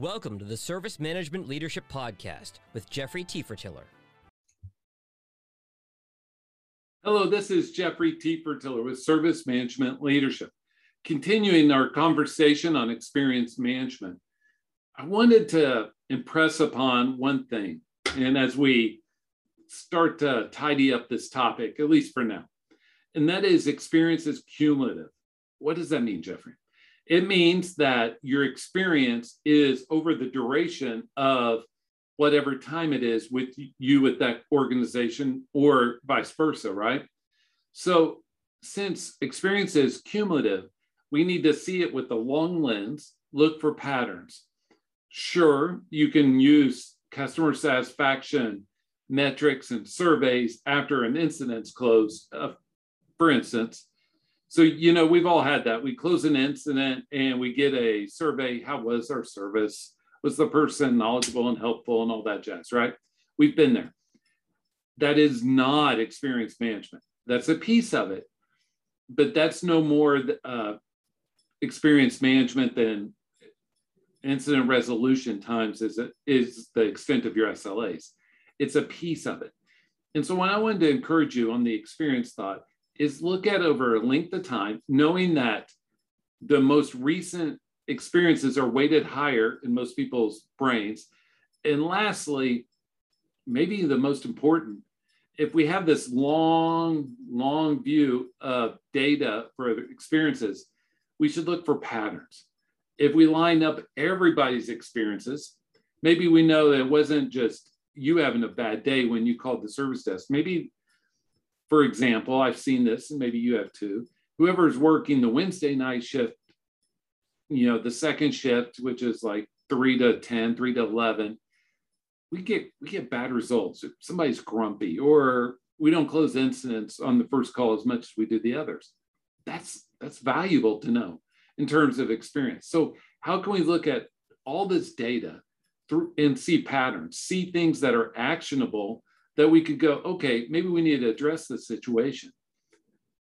Welcome to the Service Management Leadership Podcast with Jeffrey Tiefertiller. Hello, this is Jeffrey Tiefertiller with Service Management Leadership. Continuing our conversation on experience management, I wanted to impress upon one thing. And as we start to tidy up this topic, at least for now, and that is experience is cumulative. What does that mean, Jeffrey? It means that your experience is over the duration of whatever time it is with you with that organization or vice versa, right? So, since experience is cumulative, we need to see it with the long lens, look for patterns. Sure, you can use customer satisfaction metrics and surveys after an incident's closed, uh, for instance, so, you know, we've all had that. We close an incident and we get a survey. How was our service? Was the person knowledgeable and helpful and all that jazz, right? We've been there. That is not experience management. That's a piece of it, but that's no more uh, experience management than incident resolution times is, is the extent of your SLAs. It's a piece of it. And so, when I wanted to encourage you on the experience thought, is look at over a length of time, knowing that the most recent experiences are weighted higher in most people's brains. And lastly, maybe the most important, if we have this long, long view of data for experiences, we should look for patterns. If we line up everybody's experiences, maybe we know that it wasn't just you having a bad day when you called the service desk. Maybe for example, I've seen this, and maybe you have too. Whoever's working the Wednesday night shift, you know, the second shift, which is like three to 10, three to 11, we get we get bad results. If somebody's grumpy or we don't close incidents on the first call as much as we do the others. That's that's valuable to know in terms of experience. So how can we look at all this data through and see patterns, see things that are actionable that we could go, okay, maybe we need to address this situation.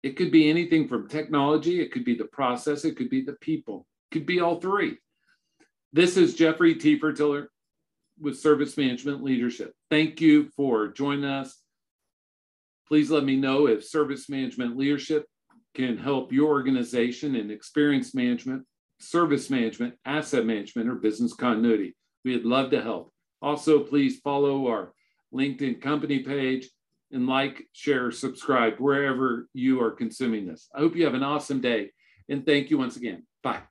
It could be anything from technology, it could be the process, it could be the people, it could be all three. This is Jeffrey T. Tiefertiller with Service Management Leadership. Thank you for joining us. Please let me know if Service Management Leadership can help your organization in experience management, service management, asset management, or business continuity. We'd love to help. Also, please follow our LinkedIn company page, and like, share, subscribe wherever you are consuming this. I hope you have an awesome day. And thank you once again. Bye.